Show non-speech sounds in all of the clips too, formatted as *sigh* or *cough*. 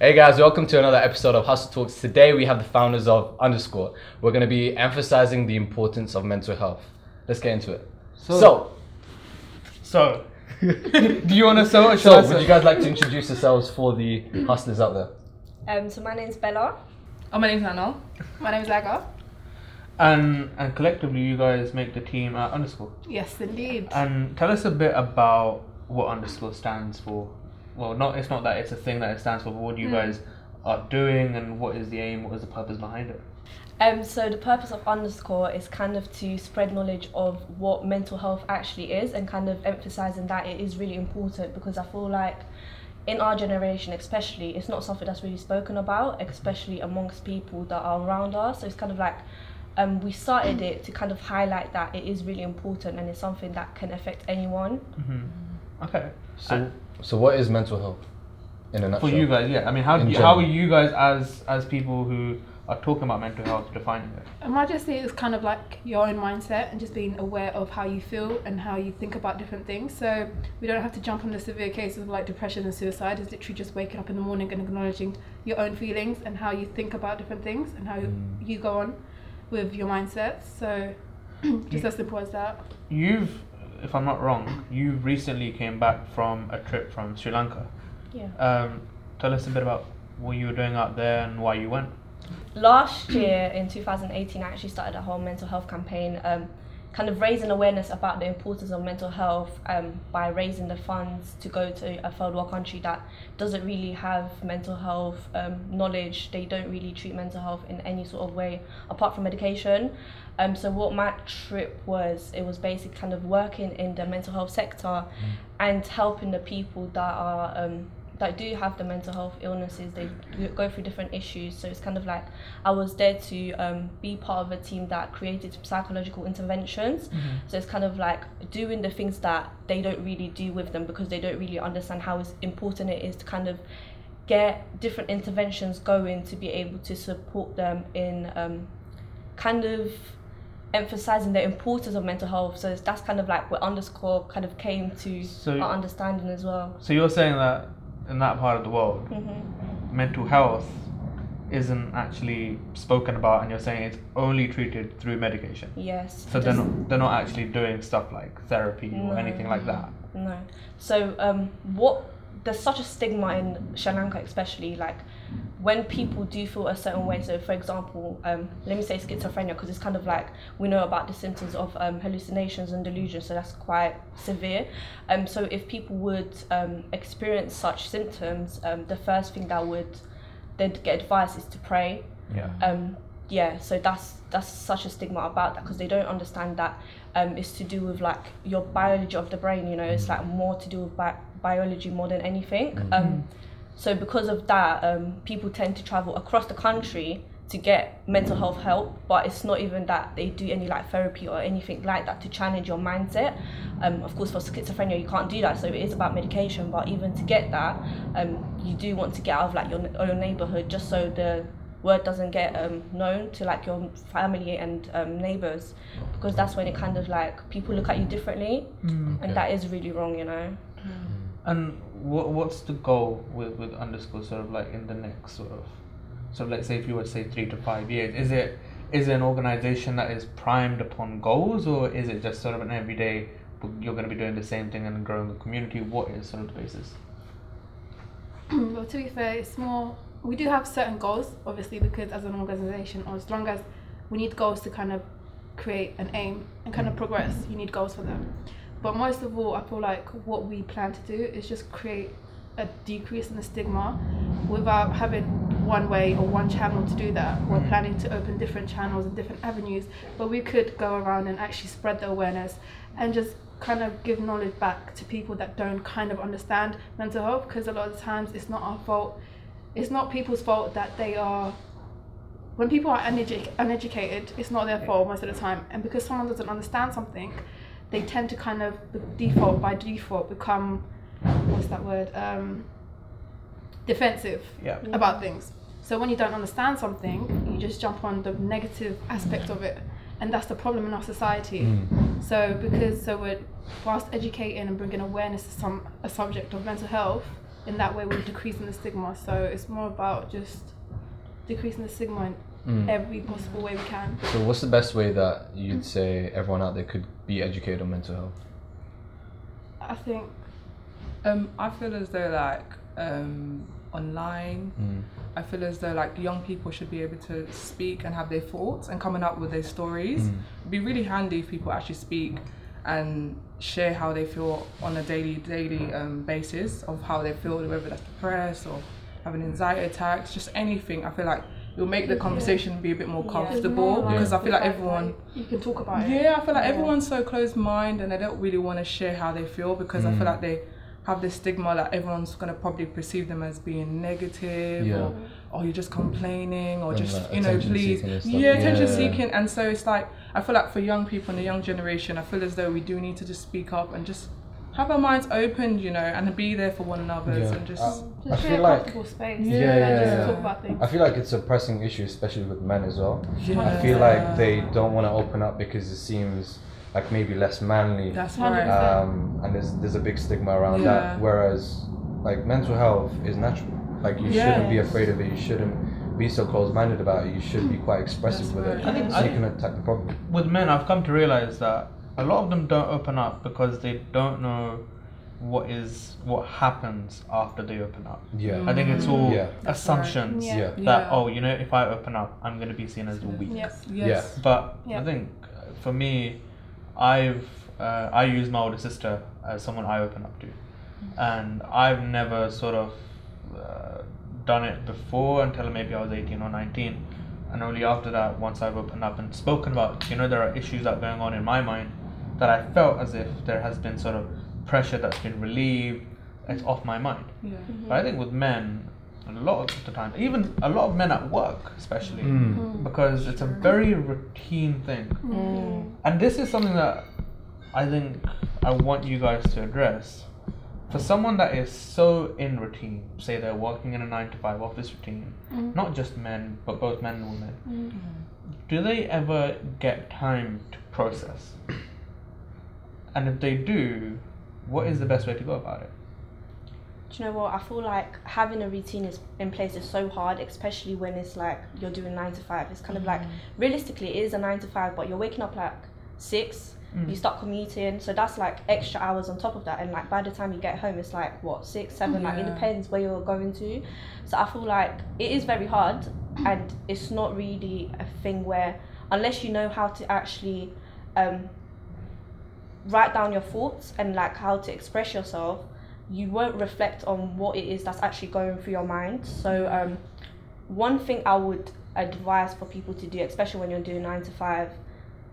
Hey guys, welcome to another episode of Hustle Talks. Today we have the founders of Underscore. We're going to be emphasizing the importance of mental health. Let's get into it. So- So, So, *laughs* do you want to sell it? so, would sell? you guys like to introduce yourselves for the hustlers out there? Um, so my name's Bella. Oh, my name's Anna. My name's Aga. And and collectively, you guys make the team at underscore. Yes, indeed. And tell us a bit about what underscore stands for. Well, not it's not that it's a thing that it stands for, but what you guys are doing and what is the aim, what is the purpose behind it? Um, so the purpose of underscore is kind of to spread knowledge of what mental health actually is and kind of emphasizing that it is really important because I feel like in our generation especially it's not something that's really spoken about especially amongst people that are around us so it's kind of like um, we started it to kind of highlight that it is really important and it's something that can affect anyone hmm Okay. So, And- so what is mental health in a nutshell? For you guys, yeah. I mean, how do you, how are you guys as as people who are talking about mental health defining it? I might just say it's kind of like your own mindset and just being aware of how you feel and how you think about different things. So we don't have to jump on the severe cases of like depression and suicide. It's literally just waking up in the morning and acknowledging your own feelings and how you think about different things and how Mm. you go on with your mindset. So *clears throat* just as simple as that. You've, if I'm not wrong, you recently came back from a trip from Sri Lanka. yeah Um, tell us a bit about what you were doing out there and why you went. last year in 2018 i actually started a whole mental health campaign um, kind of raising awareness about the importance of mental health um, by raising the funds to go to a third world country that doesn't really have mental health um, knowledge. They don't really treat mental health in any sort of way apart from medication. Um, so what my trip was it was basically kind of working in the mental health sector and helping the people that are um, that do have the mental health illnesses they go through different issues. So it's kind of like i was there to um, be part of a team that created psychological interventions. So it's kind of like doing the things that they don't really do with them because they don't really understand how important it is to kind of get different interventions going to be able to support them in um, kind of emphasizing the importance of mental health. So that's kind of like where underscore kind of came to So- our understanding as well. So you're saying that in that part of the world, hmm mental health isn't actually spoken about, and you're saying it's only treated through medication. yes So they're not they're not actually doing stuff like therapy or anything like that. No. So um, what? There's such a stigma in Sri Lanka, especially like when people do feel a certain way. So, for example, um, let me say schizophrenia, because it's kind of like we know about the symptoms of um, hallucinations and delusions. So that's quite severe. Um, so if people would um, experience such symptoms, um, the first thing that would they'd get advice is to pray Yeah. um, yeah, so that's that's such a stigma about that because they don't understand that um, it's to do with like your biology of the brain. You know, it's like more to do with bi- biology more than anything. Um, so because of that, um, people tend to travel across the country to get mental health help, but it's not even that they do any like therapy or anything like that to challenge your mindset. Um, of course, for schizophrenia, you can't do that, so it is about medication. But even to get that, um, you do want to get out of like your your neighborhood just so the word doesn't get um, known to like your family and um, neighbors, because that's when it kind of like people look at you differently, and that is really wrong, you know. And what what's the goal with with underscore sort of like in the next sort of so let's say if you were to say three to five years, is it is it an organization that is primed upon goals or is it just sort of an everyday you're going to be doing the same thing and growing the community? What is sort of the basis? *clears throat* well, to be fair, it's more. We do have certain goals, obviously, because as an organisation, or as long as we need goals to kind of create an aim and kind of mm. progress, you need goals for them. But most of all, I feel like what we plan to do is just create a decrease in the stigma without having one way or one channel to do that. We're mm. planning to open different channels and different avenues, but we could go around and actually spread the awareness and just kind of give knowledge back to people that don't kind of understand mental health because a lot of the times it's not our fault. It's not people's fault that they are when people are uneduc- uneducated, it's not their fault most of the time. And because someone doesn't understand something, they tend to kind of default by default become what's that word? Um, defensive Yeah. about things. So when you don't understand something, you just jump on the negative aspect of it, and that's the problem in our society. Mm. So because so we're whilst educating and bringing awareness to some a subject of mental health, in that way we're decreasing the stigma. So it's more about just decreasing the stigma in Mm. every possible way we can. So, what's the best way that you'd say everyone out there could be educated on mental health? I think Um, I feel as though like um, online, Mm. I feel as though like young people should be able to speak and have their thoughts and coming up with their stories. Mm. It'd be really handy if people actually speak and share how they feel on a daily daily um, basis of how they feel, whether that's depressed or having anxiety attacks, just anything. I feel like it will make the Yeah. conversation be a bit more Yeah. comfortable There's more because I feel like everyone. you can talk about it. Yeah, I feel like Yeah. everyone's so closed minded and they don't really want to share how they feel because I Mm. feel like they have this stigma that everyone's gonna probably perceive them as being negative Yeah. or oh you're just complaining or And, just like, you know please seeking and stuff. yeah attention seeking and so it's like I feel like for young people in the young generation I feel as though we do need to just speak up and just have our minds opened you know and be there for one another Yeah. and just Uh, Just share feel a like- comfortable space. Yeah, and yeah, just yeah. talk about things. I feel like it's a pressing issue, especially with men as well. yeah. I feel like they don't want to open up because it seems like maybe less manly. that's 100%. right um, and there's there's a big stigma around Yeah. that. Whereas like mental health is natural. Like you shouldn't be afraid of it. You shouldn't be so close-minded about it. You should be quite expressive That's with right. it, I think- so I you can attack the problem. with men, I've come to realize that a lot of them don't open up because they don't know what is what happens after they open up. Yeah. I think it's all Yeah. assumptions Yeah. Yeah. that oh, you know, if I open up, I'm going to be seen as weak. Yep. yes But Yeah. I think uh, for me, I've uh, I use my older sister as someone I open up to, and I've never sort of uh, done it before until maybe I was eighteen or nineteen, and only after that, once I've opened up and spoken about, you know, there are issues that are going on in my mind, that I felt as if there has been sort of pressure that's been relieved, it's off my mind. yeah But I think with men, a lot of the time, even a lot of men at work, especially Mm. because it's a very routine thing. Mm. And this is something that I think I want you guys to address. For someone that is so in routine, say they're working in a nine to five office routine, Mm. not just men, but both men and women, Mm. do they ever get time to process? And if they do, what is the best way to go about it? Do you know what? I feel like having a routine is in place is so hard, especially when it's like you're doing nine to five. It's kind of like realistically it is a nine to five, but you're waking up like six. Mm. You start commuting, so that's like extra hours on top of that. And like by the time you get home, it's like what six, seven. Like it depends where you're going to. So I feel like it is very hard, and it's not really a thing where unless you know how to actually um, write down your thoughts and like how to express yourself. You won't reflect on what it is that's actually going through your mind. So um, one thing i would advise for people to do especially when you're doing nine to five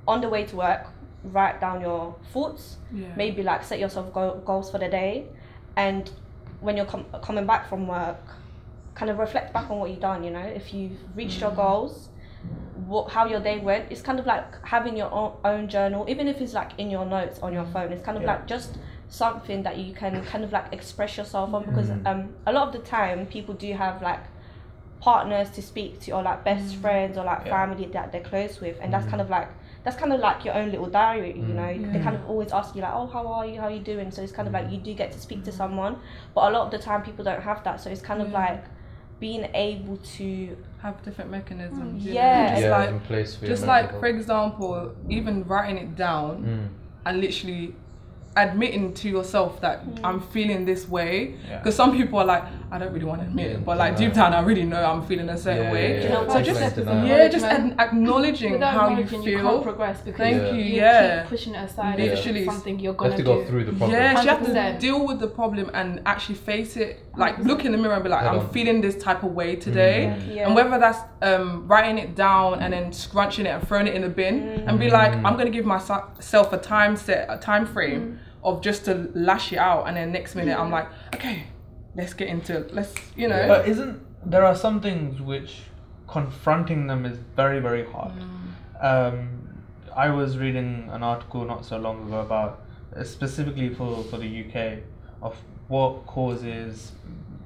on the way to work write down your thoughts. Yeah. Maybe like set yourself go- goals for the day. And when you're com- coming back from work kind of reflect back on what you've done you know? If you've reached your goals what how your day went it's kind of like having your own, own journal even if it's like in your notes on your phone it's kind of Yeah. like just something that you can kind of like express yourself on because Mhm. um a lot of the time people do have like partners to speak to or like best friends or like Yeah. family that they're close with and that's Mhm. kind of like that's kind of like your own little diary you Mm. know they kind of always ask you like oh how are you how are you doing so it's kind of like you do get to speak to someone but a lot of the time people don't have that so it's kind of like being able to have different mechanisms you know, Yeah. just yeah, like in place for just like for example even writing it down Mm. and literally admitting to yourself that I'm feeling this way Yeah. because some people are like I don't really want to admit it but like deep down I really know I'm feeling a certain Yeah, way yeah, Do you know yeah. so just Explain to them. yeah just ad- acknowledging Without how you acknowledging, you can't feel progress because Thank Yeah. you, you yeah. keep pushing it aside Yeah. as Literally. something you're gonna have to go through the problem yeah, you have to deal with the problem and actually face it. Like look in the mirror and be like, Head I'm on. feeling this type of way today. Mm. Yeah. And whether that's um, writing it down and then scrunching it and throwing it in the bin and be like, Mm. I'm gonna give myself a time set, a time frame of just to lash it out, and then next minute I'm like, okay, let's get into it. Let's, you know. But isn't there are some things which confronting them is very very hard. Um, I was reading an article not so long ago about uh, specifically for for the UK of what causes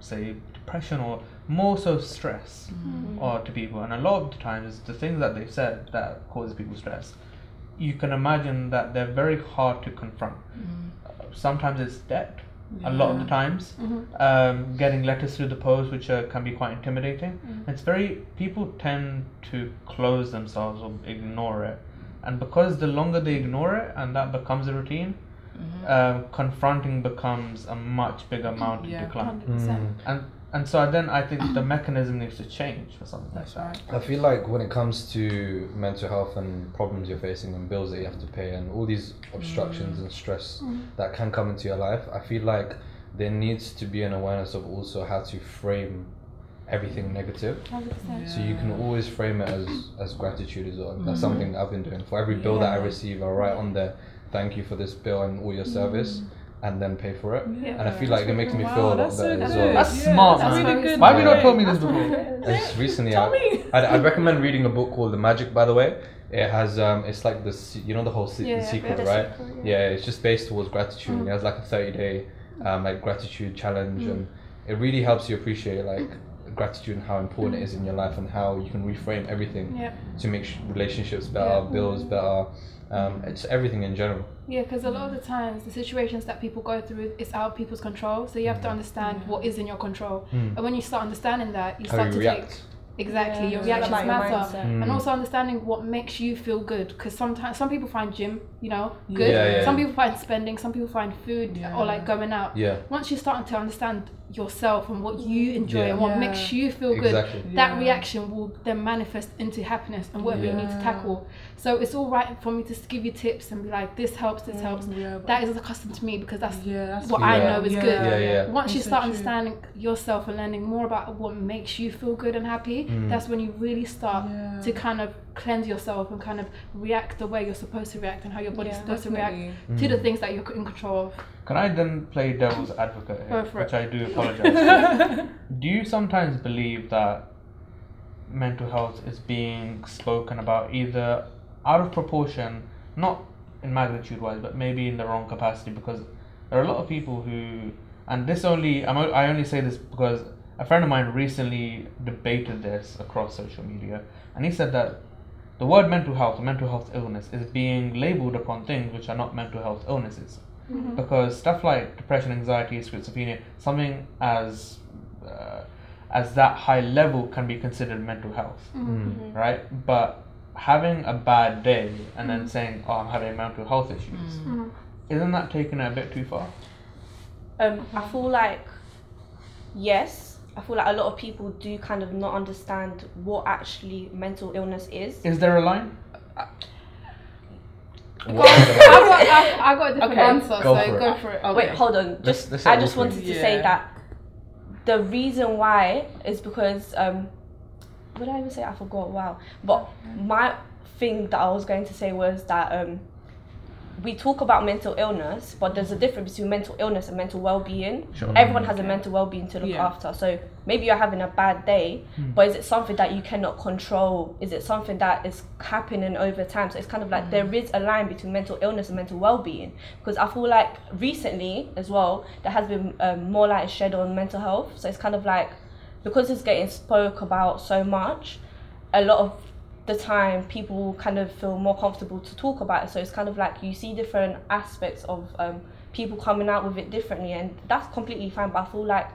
say depression or more so stress or to people and a lot of the times the things that they've said that causes people stress you can imagine that they're very hard to confront Uh, sometimes it's debt a lot of the times. Mhm. Um, getting letters through the post, which uh, can be quite intimidating. Mm-hmm. It's very people tend to close themselves or ignore it, and because the longer they ignore it, and that becomes a routine, um, confronting becomes a much bigger mountain Yeah. to climb. 100%. And and so then I think the mechanism needs to change for something like That's that. right. I feel like when it comes to mental health and problems you're facing and bills that you have to pay and all these obstructions mm. and stress mm. that can come into your life, I feel like there needs to be an awareness of also how to frame everything negative. 100%. So you can always frame it as, as gratitude as well. That's mm-hmm. something I've been doing. For every bill that I receive, I write on there, thank you for this bill and all your service, mm. And then pay for it. Yeah. And I feel like it makes me Wow, feel a lot that's so better as well. That's Yeah, smart, that's man. really good. Why have you not Yeah. told me this before? *laughs* It's recently. Tell I, me. I'd, I'd recommend reading a book called The Magic. By the way, it has um, it's like the se- you know the whole se- Yeah, the yeah, secret, The right? Secret, Yeah, it's just based towards gratitude. Mm. It has like a thirty day um, like gratitude challenge, and it really helps you appreciate like gratitude and how important it is in your life and how you can reframe everything Yeah. to make sh- relationships better, Yeah. bills better, um, it's everything in general. Yeah, because a lot of the times the situations that people go through is out of people's control. So you have to understand what is in your control. Mm. And when you start understanding that, you How start you to react. take exactly Yeah, your reactions about your matter. mindset. Mm. And also understanding what makes you feel good. Because sometimes some people find gym, you know, good. Yeah, yeah, some yeah. people find spending. Some people find food Yeah. or like going out. Yeah, Once you start to understand yourself and what you enjoy Yeah. and what Yeah. makes you feel good, exactly. that Yeah. reaction will then manifest into happiness and whatever you need to tackle. So it's all right for me to give you tips and be like, this helps, this helps. Yeah, but- That is accustomed to me because that's yeah, that's what I yeah. know is yeah. good. Yeah, yeah. once you It's so start understanding yourself and learning more about what makes you feel good and happy, Mm. that's when you really start Yeah. to kind of cleanse yourself and kind of react the way you're supposed to react and how your body's Yeah. supposed to Definitely. react to the hmm. things that you're in control of. Can I then play devil's advocate here, Go for it. which I do *laughs* apologize. *laughs* do you sometimes believe that mental health is being spoken about either out of proportion, not in magnitude wise, but maybe in the wrong capacity? Because there are a lot of people who, and this only I'm, o- I only say this because a friend of mine recently debated this across social media, and he said that the word mental health, or mental health illness, is being labeled upon things which are not mental health illnesses because stuff like depression, anxiety, schizophrenia, something as uh, as that high level can be considered mental health, Mm. right? But having a bad day and then saying, "Oh, I'm having mental health issues," Mhm. isn't that taking it a bit too far? Um, I feel like yes, I feel like a lot of people do kind of not understand what actually mental illness is. Is there a line? What- *laughs* I got, I, I got a different Okay. answer, Go so for it. go for it. Wait, hold on. Let's- Just let's I just wanted to say that the reason why is because um, what did I even say? I forgot. Wow. But my thing that I was going to say was that um, we talk about mental illness, but there's a difference between mental illness and mental well-being. Sure. Everyone has a mental well-being to look Yeah. after. So maybe you're having a bad day, but is it something that you cannot control? Is it something that is happening over time? So it's kind of like there is a line between mental illness and mental well-being. Because I feel like recently as well, there has been um, more light shed on mental health. So it's kind of like because it's getting spoke about so much, a lot of the time people kind of feel more comfortable to talk about it. So it's kind of like you see different aspects of um, people coming out with it differently, and that's completely fine. But I feel like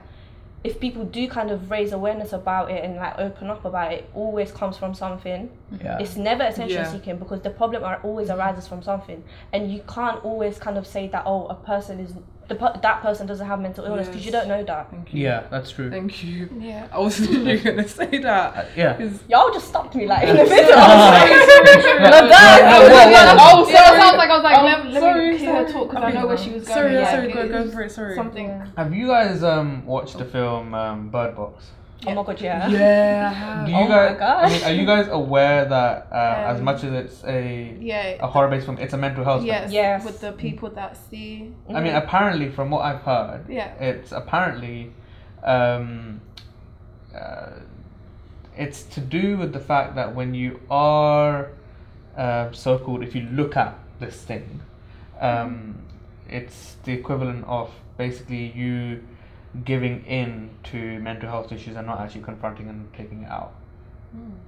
if people do kind of raise awareness about it and like open up about it, it always comes from something. Yeah. It's never attention Yeah. seeking because the problem are always arises from something, and you can't always kind of say that oh a person is the per- that person doesn't have mental illness because you don't know that. Thank you. Yeah, that's true. Thank you. Yeah. I was literally gonna *laughs* say that. Uh, yeah. 'Cause- Y'all just stopped me like in the middle. I was Sorry, like, sorry, sorry. *laughs* Oh, sorry. I was like, Oh, let, let sorry, me hear her sorry. talk because I know where she was going. Sorry, yeah, sorry, it go, go is for it, sorry. Something. Have you guys um watched the film um, Bird Box? *laughs* Oh my god, yeah. Yeah, Do you Oh my guys? I mean, are you guys aware that uh, as Um, much as it's a Yeah. a horror based film, it's a mental health film? Yes. Yes. With the people that see. I mean, apparently, from what I've heard, Yeah. it's apparently, um, uh, it's to do with the fact that when you are, uh, so called, if you look at this thing, um, it's the equivalent of basically you giving in to mental health issues and not actually confronting and taking it out.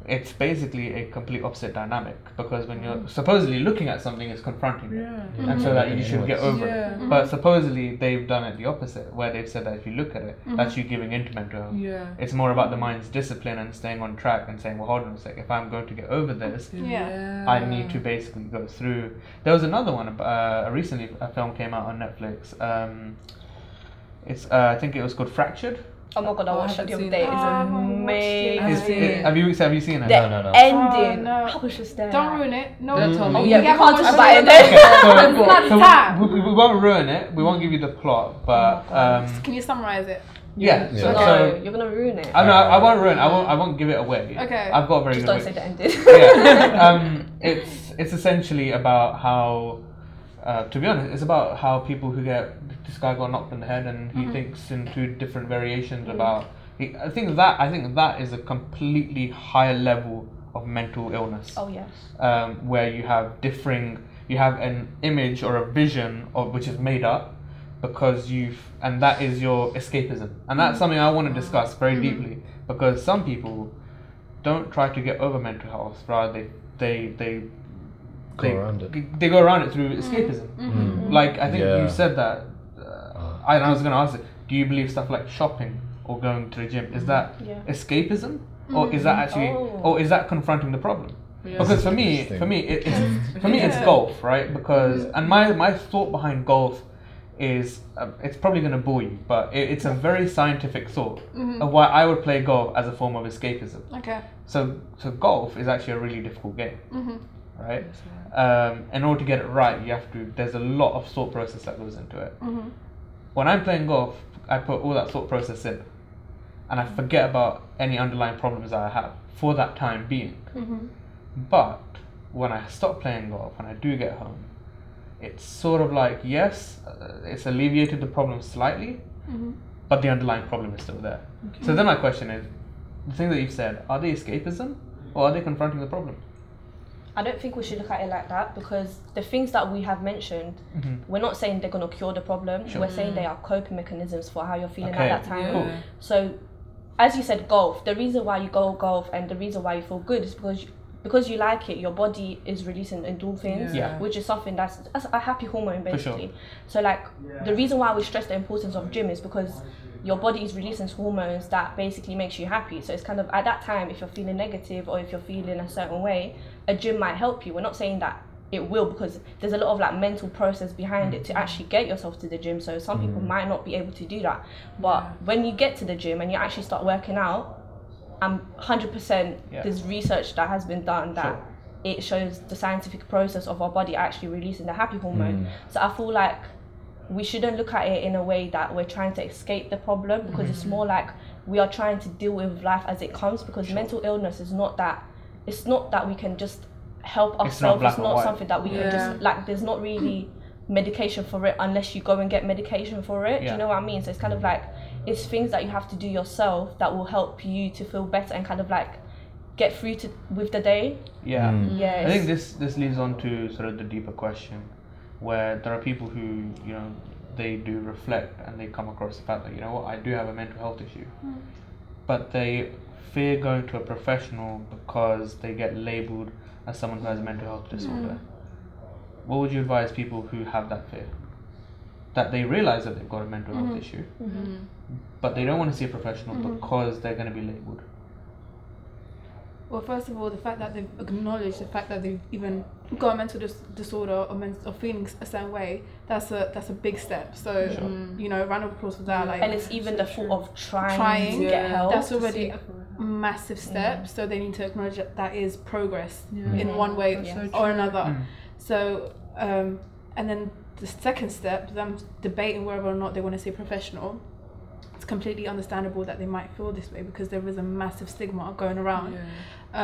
it's basically a complete opposite dynamic because when you're supposedly looking at something, it's confronting it, Yeah. and so that you should get over Yeah. it. But supposedly they've done it the opposite, where they've said that if you look at it, that's you giving into mental health. Yeah. It's more about the mind's discipline and staying on track and saying, well, hold on a sec, if I'm going to get over this, Yeah. I need to basically go through. There was another one. Uh, recently, a film came out on Netflix. Um, it's uh, I think it was called Fractured. Oh my god, I Oh, watched that the other day. It's I haven't it. I've Is- it- it. have you have you seen it? The No, no, no. ending. Oh, no. I was just there. Don't ruin it. No. Don't tell me. Oh yeah, we Yeah, can't but talk about it. then. Okay, so, so we, we, we won't ruin it. We won't give you the plot, but Oh, um, Can you summarize it? yeah. Yeah. So, no, so you're gonna ruin it. I know I won't ruin. I won't. I won't give it away. Okay. I've got a very Just good. don't say the ending. yeah. *laughs* Um, it's it's essentially about how, uh, to be honest, it's about how people who get this guy got knocked in the head and he thinks in two different variations about. He, I think that I think that is a completely higher level of mental illness. oh yes. um, where you have differing you have an image or a vision of which is made up because you've and that is your escapism and that's something i want to discuss very deeply because some people don't try to get over mental health rather they they they Go they, around it. they go around it through escapism Mm. like i think Yeah. you said that uh, I, I was going to ask it do you believe stuff like shopping or going to the gym is that Yeah. escapism or is that actually Oh. or is that confronting the problem Yeah. because for me for me it, it's *laughs* for me it's golf right because and my my thought behind golf is uh, it's probably going to bore you but it, it's a very scientific thought of why i would play golf as a form of escapism Okay. so so golf is actually a really difficult game Mhm. Right um, in order to get it right you have to there's a lot of thought process that goes into it Mhm. when i'm playing golf i put all that thought process in and i forget about any underlying problems that i have for that time being Mhm. but when I stop playing golf, when I do get home, it's sort of like yes, uh, it's alleviated the problem slightly, Mhm. but the underlying problem is still there. So then my question is, the thing that you've said, are they escapism or are they confronting the problem? I don't think we should look at it like that because the things that we have mentioned, Mhm. we're not saying they're gonna cure the problem. Sure. We're saying they are coping mechanisms for how you're feeling Okay, at that time. cool. Yeah. So, as you said, golf. The reason why you go golf and the reason why you feel good is because you, because you like it. Your body is releasing endorphins, Yeah. which is something that's, that's a happy hormone For sure. basically. So, like the reason why we stress the importance of gym is because your body is releasing hormones that basically makes you happy. So it's kind of at that time, if you're feeling negative or if you're feeling a certain way, a gym might help you. We're not saying that it will because there's a lot of like mental process behind it to actually get yourself to the gym. So some people might not be able to do that. But when you get to the gym and you actually start working out, I'm 100% Yeah. there's research that has been done that Sure. it shows the scientific process of our body actually releasing the happy hormone. Mm. So I feel like we shouldn't look at it in a way that we're trying to escape the problem because it's more like we are trying to deal with life as it comes because mental illness is not that it's not that we can just help It's not ourselves black it's and not white. something that we can just like there's not really *clears throat* medication for it unless you go and get medication for it do you know what i mean? So it's kind of like it's things that you have to do yourself that will help you to feel better and kind of like get through to with the day. Yeah. Mm. yeah I think this this leads on to sort of the deeper question, where there are people who you know they do reflect and they come across the fact that you know what I do have a mental health issue, hmm. but they fear going to a professional because they get labelled as someone who has a mental health disorder. Hmm. What would you advise people who have that fear? That they realize that they've got a mental health mm-hmm. issue, mm-hmm. Mm-hmm. but they don't want to see a professional because they're going to be labelled. Well, first of all, the fact that they've acknowledged the fact that they've even got a mental dis- disorder or, men- or feeling a certain way, that's a that's a big step. So, Sure. mm, you know, round of applause for that. Like, and it's even the thought of trying, Trying, to get help that's already a massive step. So they need to acknowledge that that is progress in Mhm. one way That's so or another. Mm. So, um, and then the second step, them debating whether or not they want to see a professional. It's completely understandable that they might feel this way because there is a massive stigma going around. Yeah.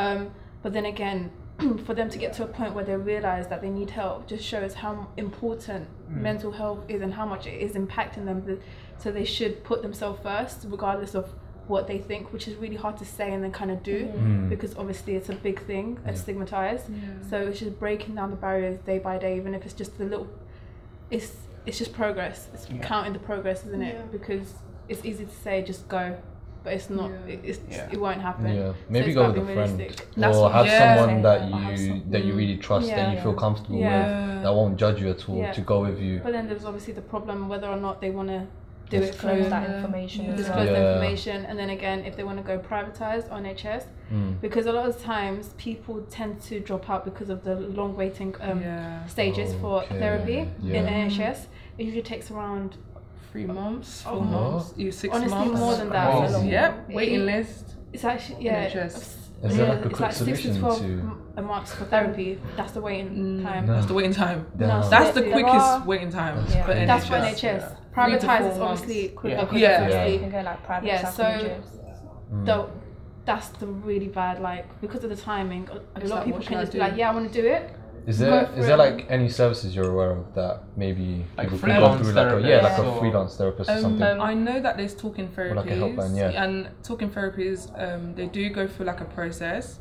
Um, but then again, *clears throat* for them to get to a point where they realize that they need help just shows how important Mm. mental health is and how much it is impacting them. So they should put themselves first, regardless of what they think, which is really hard to say and then kind of do Mm. because obviously it's a big thing, it's stigmatized. Yeah. So it's just breaking down the barriers day by day, even if it's just a little. It's it's just progress. It's Yeah. counting the progress, isn't it? Yeah. Because it's easy to say just go, but it's not. Yeah. It, it's, Yeah. it won't happen. Yeah, maybe it's go with a friend realistic. That's or have Yeah. someone that you some- that you Mm. really trust Yeah. that you feel comfortable Yeah. with that won't judge you at all Yeah. to go with you. But then there's obviously the problem whether or not they want to do it disclose through that information Yeah. disclose well. the information, and then again, if they want to go privatized on NHS, Mm. because a lot of times people tend to drop out because of the long waiting um, yeah. stages for Okay, therapy in yeah. NHS. It usually takes around Three months, four Oh. months, you six Honestly, months. more than that. Wow. It's a long Yep, waiting It- list. It's actually yeah. NHS. Is yeah, there like a it's like six to twelve to? m- months for therapy. That's the waiting Mm, time. No. That's the waiting time. Damn. No, That's the quickest are- waiting time That's for NHS. That's for NHS. Yeah. Three Privatized is obviously quicker. Yeah. quicker, Yeah. You can go like private Yeah, so- in. Mm. Though that's the really bad like because of the timing. A, a lot like, of people can should I just be like, yeah, I want to do it. Is Go there for is there it. like any services you're aware of that maybe Like people can go freelance through like a yeah like a freelance therapist or Um, something? I know that there's talking therapies, like a helpline, yeah. and talking therapies, um, they do go through like a process,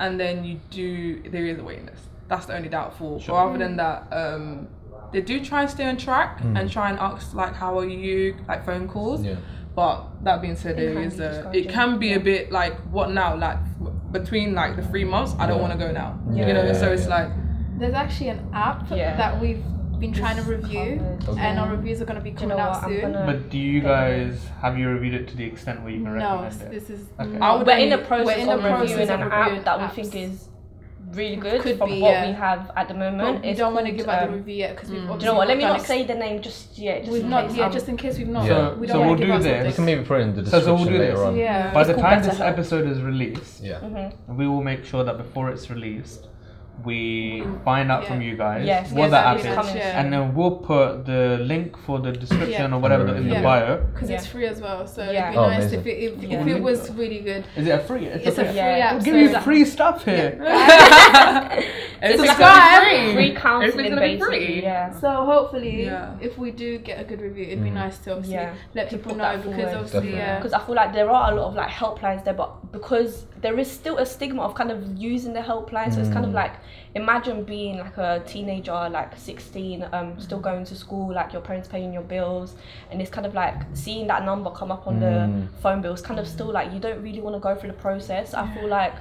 and then you do there is a waiting list. That's the only doubtful. Sure. But other than that, um, they do try and stay on track Mm. and try and ask like how are you like phone calls. yeah. But that being said, It there can be a, it can be yeah. a bit like what now? Like between like the three months, I don't Yeah. want to go now. Yeah, you know, yeah, so it's yeah. like There's actually an app Yeah. that we've been trying to review, Covered. and our reviews are going to be Do you coming know out what? Soon. But do you guys have you reviewed it to the extent where you can No, recommend it? No, this is. Okay. not- I would we're in the only- process we're in the of process reviewing an reviewing app that we think is really good Could from be, what yeah. we have at the moment. But we It's don't want to called, give out um, the review yet because we've. Mm. Do you know what? Let me not ex- say the name just yet. Just We've in not, case, yeah, um, just in case we've not. Yeah. We So don't wanna we'll do out this. We can maybe put it in the So- so we'll do later this. on. Yeah. By It's the time this episode is released, Yeah. mhm. we will make sure that before it's released, we find out Yeah. from you guys Yes, what yes, that'd app is, yeah. and then we'll put the link for the description Yeah. or whatever in the bio. because it's free as well. So Yeah. it'd be Oh, nice amazing. if it if, Yeah. if it was really good. Is it a free? It's, It's a a free. free Yeah. app. We'll so you that- free stuff here. *laughs* Everything's Subscribe. gonna Free counseling Everything's basically. free. Yeah. So hopefully, Yeah. if we do get a good review, it'd be Mm. nice to obviously Yeah. let people know because obviously, yeah. Because I feel like there are a lot of like helplines there, but because there is still a stigma of kind of using the helpline, so it's kind of Mm. like imagine being like a teenager, like 16, um, still going to school, like your parents paying your bills, and it's kind of like seeing that number come up on Mm. the phone bill. It's kind of still like you don't really want to go through the process. I feel like.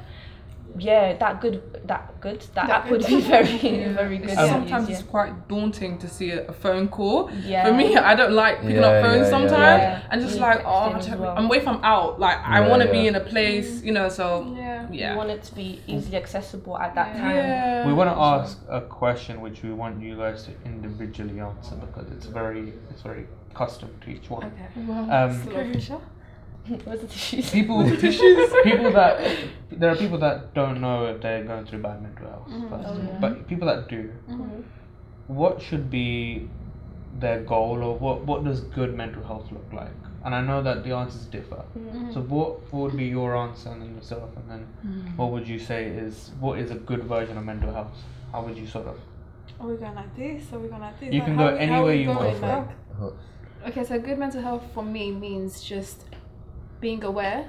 Yeah, that good, that good, that, That app would be very, *laughs* Yeah. very good. It's to sometimes use, it's quite daunting to see a, a phone call. yeah. For me, I don't like picking Yeah, up phones yeah, yeah, sometimes, yeah. and just like, oh, I'm, well. I'm away from out. Like, I want to be in a place, you know. So yeah. You yeah, want it to be easily accessible at that Yeah. time. yeah. We want to ask a question which we want you guys to individually answer because it's very, it's very custom to each one. Okay. Um, Slow. *laughs* Where's the tissues? people people that there are people that don't know if they're going through bad mental health Mhm. first, Oh, yeah. but people that do Mhm. what should be their goal or what what does good mental health look like and i know that the answers differ Mhm. so what, what would be your answer and then yourself and then Mm. what would you say is what is a good version of mental health how would you sort of Are we going like this? Are we going like this? You Like, can go how any way you want. going, Go for like- Okay, so good mental health for me means just being aware,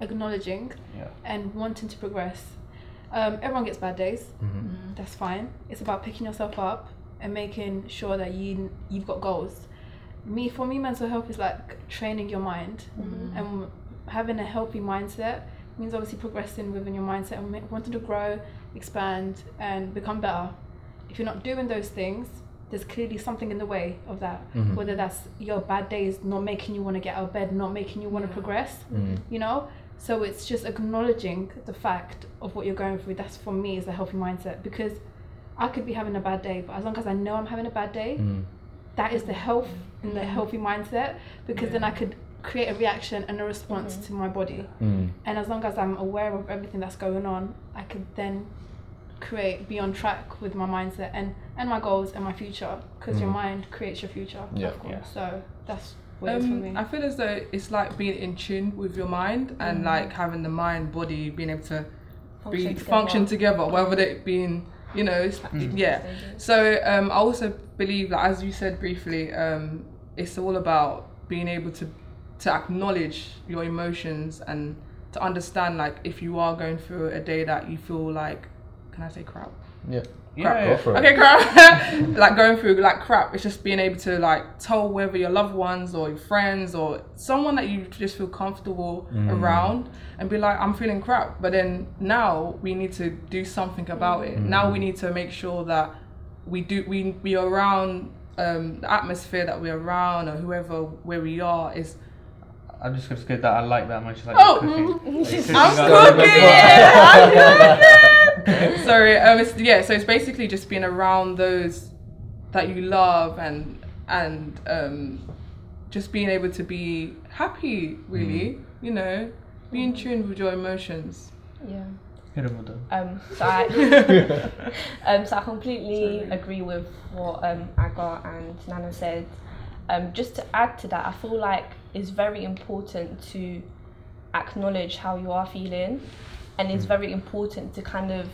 acknowledging, yeah and wanting to progress. Um, everyone gets bad days. Mhm. That's fine. It's about picking yourself up and making sure that you you've got goals. Me for me, mental health is like training your mind Mhm. and having a healthy mindset means obviously progressing within your mindset and wanting to grow, expand, and become better. If you're not doing those things, there's clearly something in the way of that. Mhm. Whether that's your bad days not making you want to get out of bed, not making you want to Yeah. progress, Mm. you know. So it's just acknowledging the fact of what you're going through. That's for me is a healthy mindset because I could be having a bad day, but as long as I know I'm having a bad day, Mm. that is the health and the healthy mindset because then I could create a reaction and a response Mhm. to my body. Mm. And as long as I'm aware of everything that's going on, I could then create be on track with my mindset and and my goals and my future because your Mm. mind creates your future. Yeah. Of course. Yeah. So that's what it is for Um, me. I feel as though it's like being in tune with your mind and Mm. like having the mind body being able to be Function function together, whether it being you know it's, Mm. yeah. So um, I also believe that, as you said briefly, um, it's all about being able to to acknowledge your emotions and to understand like if you are going through a day that you feel like, can I say crap? Yeah. Yeah, Go for it. Okay, crap. *laughs* like going through like crap. It's just being able to like tell whether your loved ones or your friends or someone that you just feel comfortable around and be like, I'm feeling crap. But then now we need to do something about it. Now we need to make sure that we do we we are around um, the atmosphere that we're around or whoever where we are is I'm just gonna say that I like that much. Like Oh, cooking. *laughs* Like, cooking *laughs* I'm up- cooking. I'm cooking. *laughs* Sorry. Um. It's, yeah. So it's basically just being around those that you love and and um, just being able to be happy. Really, you know, be in tune with your emotions. Yeah. Hit 'em with them. Um, so I, *laughs* *laughs* um, so I completely agree with what um, Aga and Nana said. Um, just to add to that, I feel like it's very important to acknowledge how you are feeling, and it's mm. very important to kind of,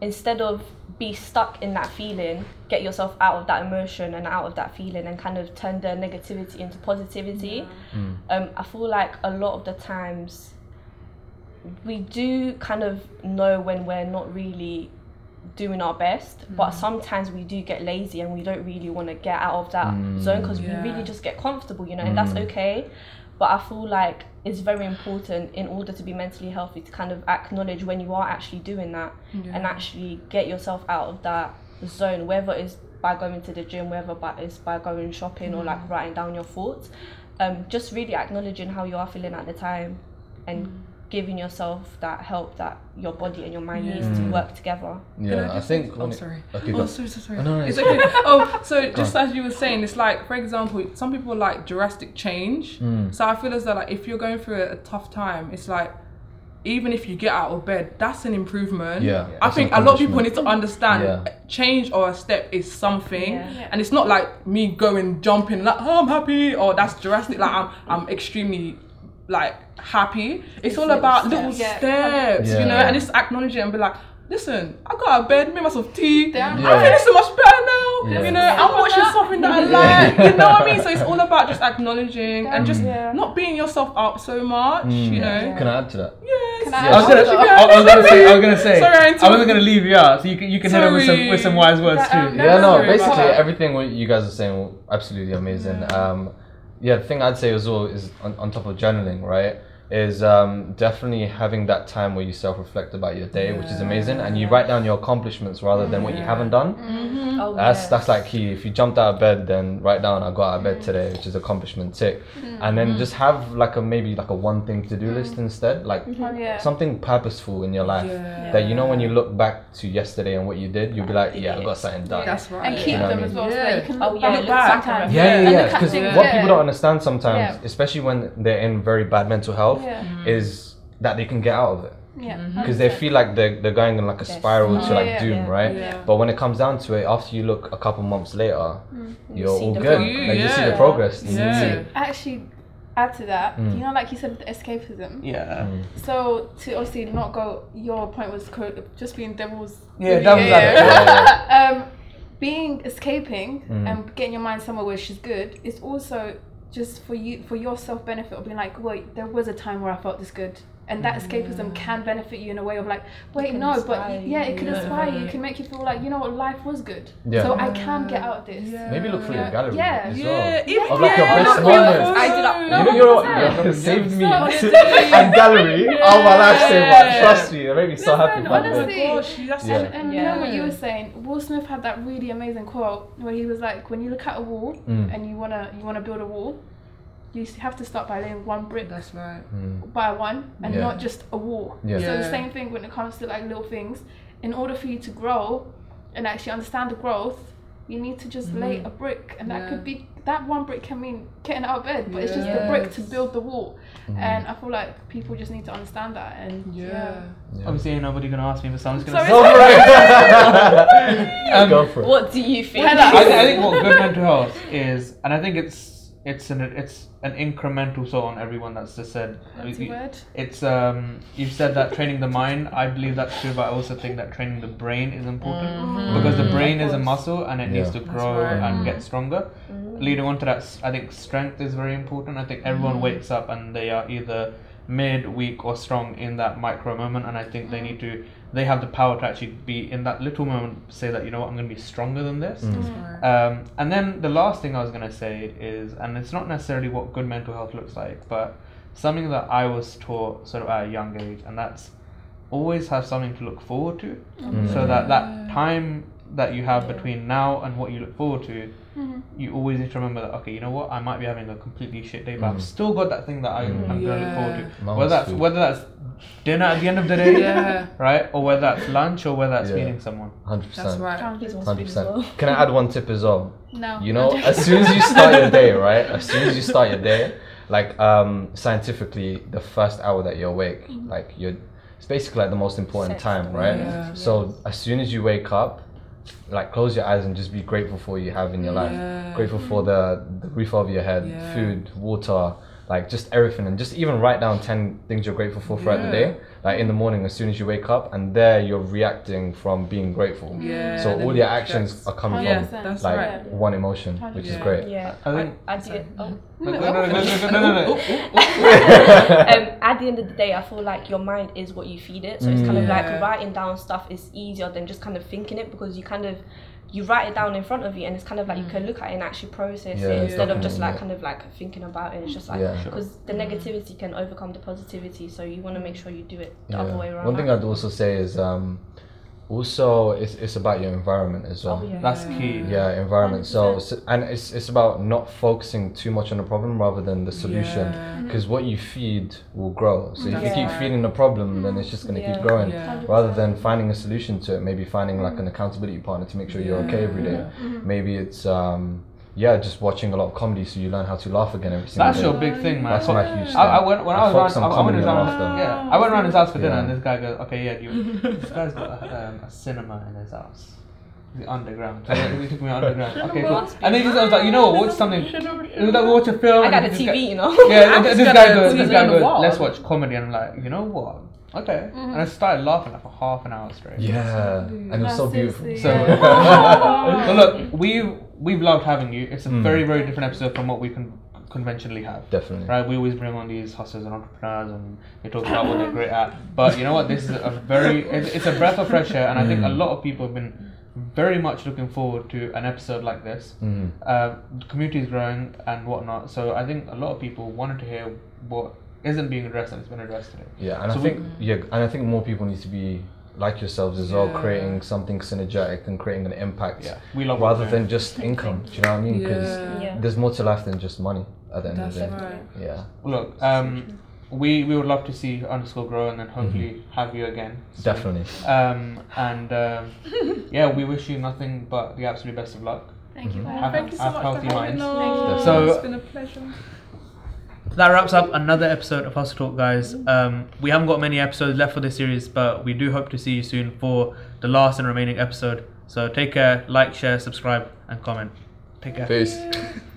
instead of be stuck in that feeling, get yourself out of that emotion and out of that feeling, and kind of turn the negativity into positivity. Mm. Um, I feel like a lot of the times we do kind of know when we're not really doing our best but mm. sometimes we do get lazy and we don't really want to get out of that zone because Yeah. we really just get comfortable you know and that's okay but i feel like it's very important in order to be mentally healthy to kind of acknowledge when you are actually doing that and actually get yourself out of that zone whether it's by going to the gym whether by it's by going shopping or like writing down your thoughts. Um, just really acknowledging how you are feeling at the time and giving yourself that help that your body and your mind needs to work together. Yeah, I, just- think. Oh, when it- sorry. Okay, Oh, sorry, sorry, sorry. Oh, no, no, it's it's okay. oh, so just as you were saying, it's like, for example, some people like drastic change. Mm. So I feel as though, like, if you're going through a, a tough time, it's like, even if you get out of bed, that's an improvement. Yeah, I think a lot of people need to understand Yeah. change or a step is something, Yeah. Yeah. and it's not like me going jumping like oh I'm happy or that's drastic. Like I'm I'm extremely like happy. It's all little about steps. little Yeah. steps, you know, Yeah. and just acknowledge it and be like. Listen, I got out of bed, made myself tea. Yeah. I'm feeling so much better now. Yeah. You know, Yeah. I'm watching something that I like. You know what I mean? So it's *laughs* all about just acknowledging and just Yeah. not beating yourself up so much. You know. Can I add to that? Yes. Can I I was gonna, Also- I, I was gonna say, I was gonna say. Sorry, I wasn't gonna leave you out, so you can, you can hit him with some, with some wise words That, um, too. that- Yeah, no, basically everything what you guys are saying were absolutely amazing. Um, yeah, the thing I'd say as well is on, on top of journaling, right? Is um, definitely having that time where you self reflect about your day, which is amazing, and you write down your accomplishments rather than what you haven't done. Mm-hmm. Oh, That's yes. that's like key. If you jumped out of bed, then write down I got out of bed mm. today, which is accomplishment tick, mm-hmm. and then mm-hmm. just have like a maybe like a one thing to do list instead, like Oh, yeah. something purposeful in your life Yeah. that you know when you look back to yesterday and what you did, you'll be like, yeah, I got something done. That's right. and keep You know them I as mean? well so Yeah. you can Oh, look yeah, back look back sometimes. Yeah, yeah, yeah. Because things, what people don't understand sometimes, Yeah. especially when they're in very bad mental health, Yeah. is that they can get out of it Yeah. because they feel like they're, they're going in like a Yes. spiral to Oh, like yeah, doom, yeah. right? Yeah. But when it comes down to it, after you look a couple months later, you're see all good. progress. Like you see the progress. You Yeah. see- Actually, add to that, Mm. you know, like you said, with the escapism. Yeah. So to obviously not go, your point was co- just being devil's. Yeah, devil's advocate. *laughs* um, being escaping Mm. and getting your mind somewhere where she's good is also just for you for your self benefit of being like, wait, there was a time where I felt this good. And that escapism can benefit you in a way of like, wait, no, but you. yeah, it can Yeah. inspire you. It can make you feel like, you know what, life was good. Yeah. So I can get out of this. Yeah. Maybe look through Yeah. your gallery Yeah. as Yeah, well. even Of like your yeah, best moments. I did that. You know, you know what? You saved me. *laughs* Honestly. and gallery. Oh my life saved Yeah. Trust me, it made me so happy. Listen, for that. honestly. Gosh, that's Yeah. And, and you know what you were saying? Will Smith had that really amazing quote where he was like, when you look at a wall Mm. and you wanna you wanna build a wall, you have to start by laying one brick That's right. Mm. by one and Yeah. not just a wall. Yeah. So the same thing when it comes to like little things. In order for you to grow and actually understand the growth, you need to just lay a brick, and that Yeah. could be that one brick can mean getting out of bed, but it's just the brick to build the wall. Mm. And I feel like people just need to understand that. And Yeah. yeah, Yeah. Obviously, ain't nobody gonna ask me, so I'm just gonna Sorry. say. Go for it. Um, *laughs* Go for it. What do you think? I, I think what good mental health is, and I think it's it's an it's an incremental sort on everyone that's just said. that's a You- word. It's um you've said that training the mind. I believe that's true, but I also think that training the brain is important because the Mhm. brain is a muscle and it needs to grow right. and get stronger. Leading on to that, i think strength is very important. I think everyone wakes up and they are either mid, weak, or strong in that micro moment, and I think they need to. They have the power to actually be in that little moment. Say that you know what, I'm going to be stronger than this. Mm. Um, and then the last thing I was going to say is, and it's not necessarily what good mental health looks like, but something that I was taught sort of at a young age, and that's always have something to look forward to. Mm. So that that time that you have between now and what you look forward to, you always need to remember that okay, you know what, I might be having a completely shit day, but Mm. I've still got that thing that I, Mm. I'm going to look forward to. Mama's Whether that's food. whether that's dinner at the end of the day, Yeah. right, or whether that's lunch, or whether that's Yeah. meeting someone. Hundred That's percent. right. Hundred speed as well. percent. Can I add one tip as well? No. You know, as soon as you start your day, *laughs* right? As soon as you start your day, like um, scientifically, the first hour that you're awake, like you're, it's basically like the most important Sets time, right? Yeah. So as soon as you wake up, like close your eyes and just be grateful for what you have in your life. Grateful for the, the roof over your head, Yeah. food, water, like just everything and just even write down 10 things you're grateful for throughout yeah. the day. Like in the morning as soon as you wake up and there you're reacting from being grateful. Yeah so all your actions are coming from that's like right. one emotion which yeah. is great. Yeah. I, think, at the end of the day i feel like your mind is what you feed it. So it's kind of like writing down stuff is easier than just kind of thinking it because you kind of you write it down in front of you and it's kind of like you can look at it and actually process Yeah, it instead of just like kind of like thinking about it. It's just like Yeah. because the negativity can overcome the positivity, so you want to make sure you do it the other way around. One thing I'd also say is um, also it's, it's about your environment as well. oh, yeah. That's key. Yeah, environment. So, so and it's it's about not focusing too much on the problem rather than the solution. Yeah. Because what you feed will grow. So if you keep feeding the problem, then it's just gonna Yeah. keep growing. Yeah. Rather than finding a solution to it, maybe finding like an accountability partner to make sure you're okay every day. Mm-hmm. Maybe it's um, yeah, just watching a lot of comedy so you learn how to laugh again every single That's day. your big thing, man. That's my huge thing. I, I went when I, I was around. on I, I went around. and laughter. Yeah, I went around his house for dinner, Yeah. and this guy goes, "Okay, yeah, you, this guy's got a, um, a cinema in his house." The underground. So he took me underground. *laughs* Okay, cool. And then he just I was like, you know what? Watch something. *laughs* It was like watch a film. I got a and this guy- TV, you know. Yeah, *laughs* I'm th- just this guy goes. This guy the goes. Let's watch comedy, and I'm like, you know what? Okay. And I started laughing like for half an hour straight. Yeah, and it was so That's beautiful. So, Yeah. *laughs* *laughs* so look, we've we've loved having you. It's a Mm. very very different episode from what we can conventionally have. Definitely. Right, we always bring on these hustlers and entrepreneurs, and they talk about what they're great at. But you know what? This is a very, it's, it's a breath of fresh air, and I think a Mm. lot of people have been very much looking forward to an episode like this. Mm. Uh, the community is growing and whatnot, so I think a lot of people wanted to hear what isn't being addressed and it's been addressed today. Yeah, and So I we- think yeah, and I think more people need to be like yourselves as well, creating something synergetic and creating an impact. Yeah, we love what rather than just income. Do you know what I mean? Because Yeah. Yeah. there's more to life than just money at the end That's of the day. right. Yeah, Look, um, we we would love to see underscore grow and then hopefully have you again. soon. definitely. Um, and um, yeah, we wish you nothing but the absolute best of luck. Thank you. Have- Thank you so have much healthy for having minds. us. So- it's been a pleasure. That wraps up another episode of Hustle Talk, guys. Um, we haven't got many episodes left for this series, but we do hope to see you soon for the last and remaining episode. So take care, like, share, subscribe, and comment. Take care. Peace. *laughs*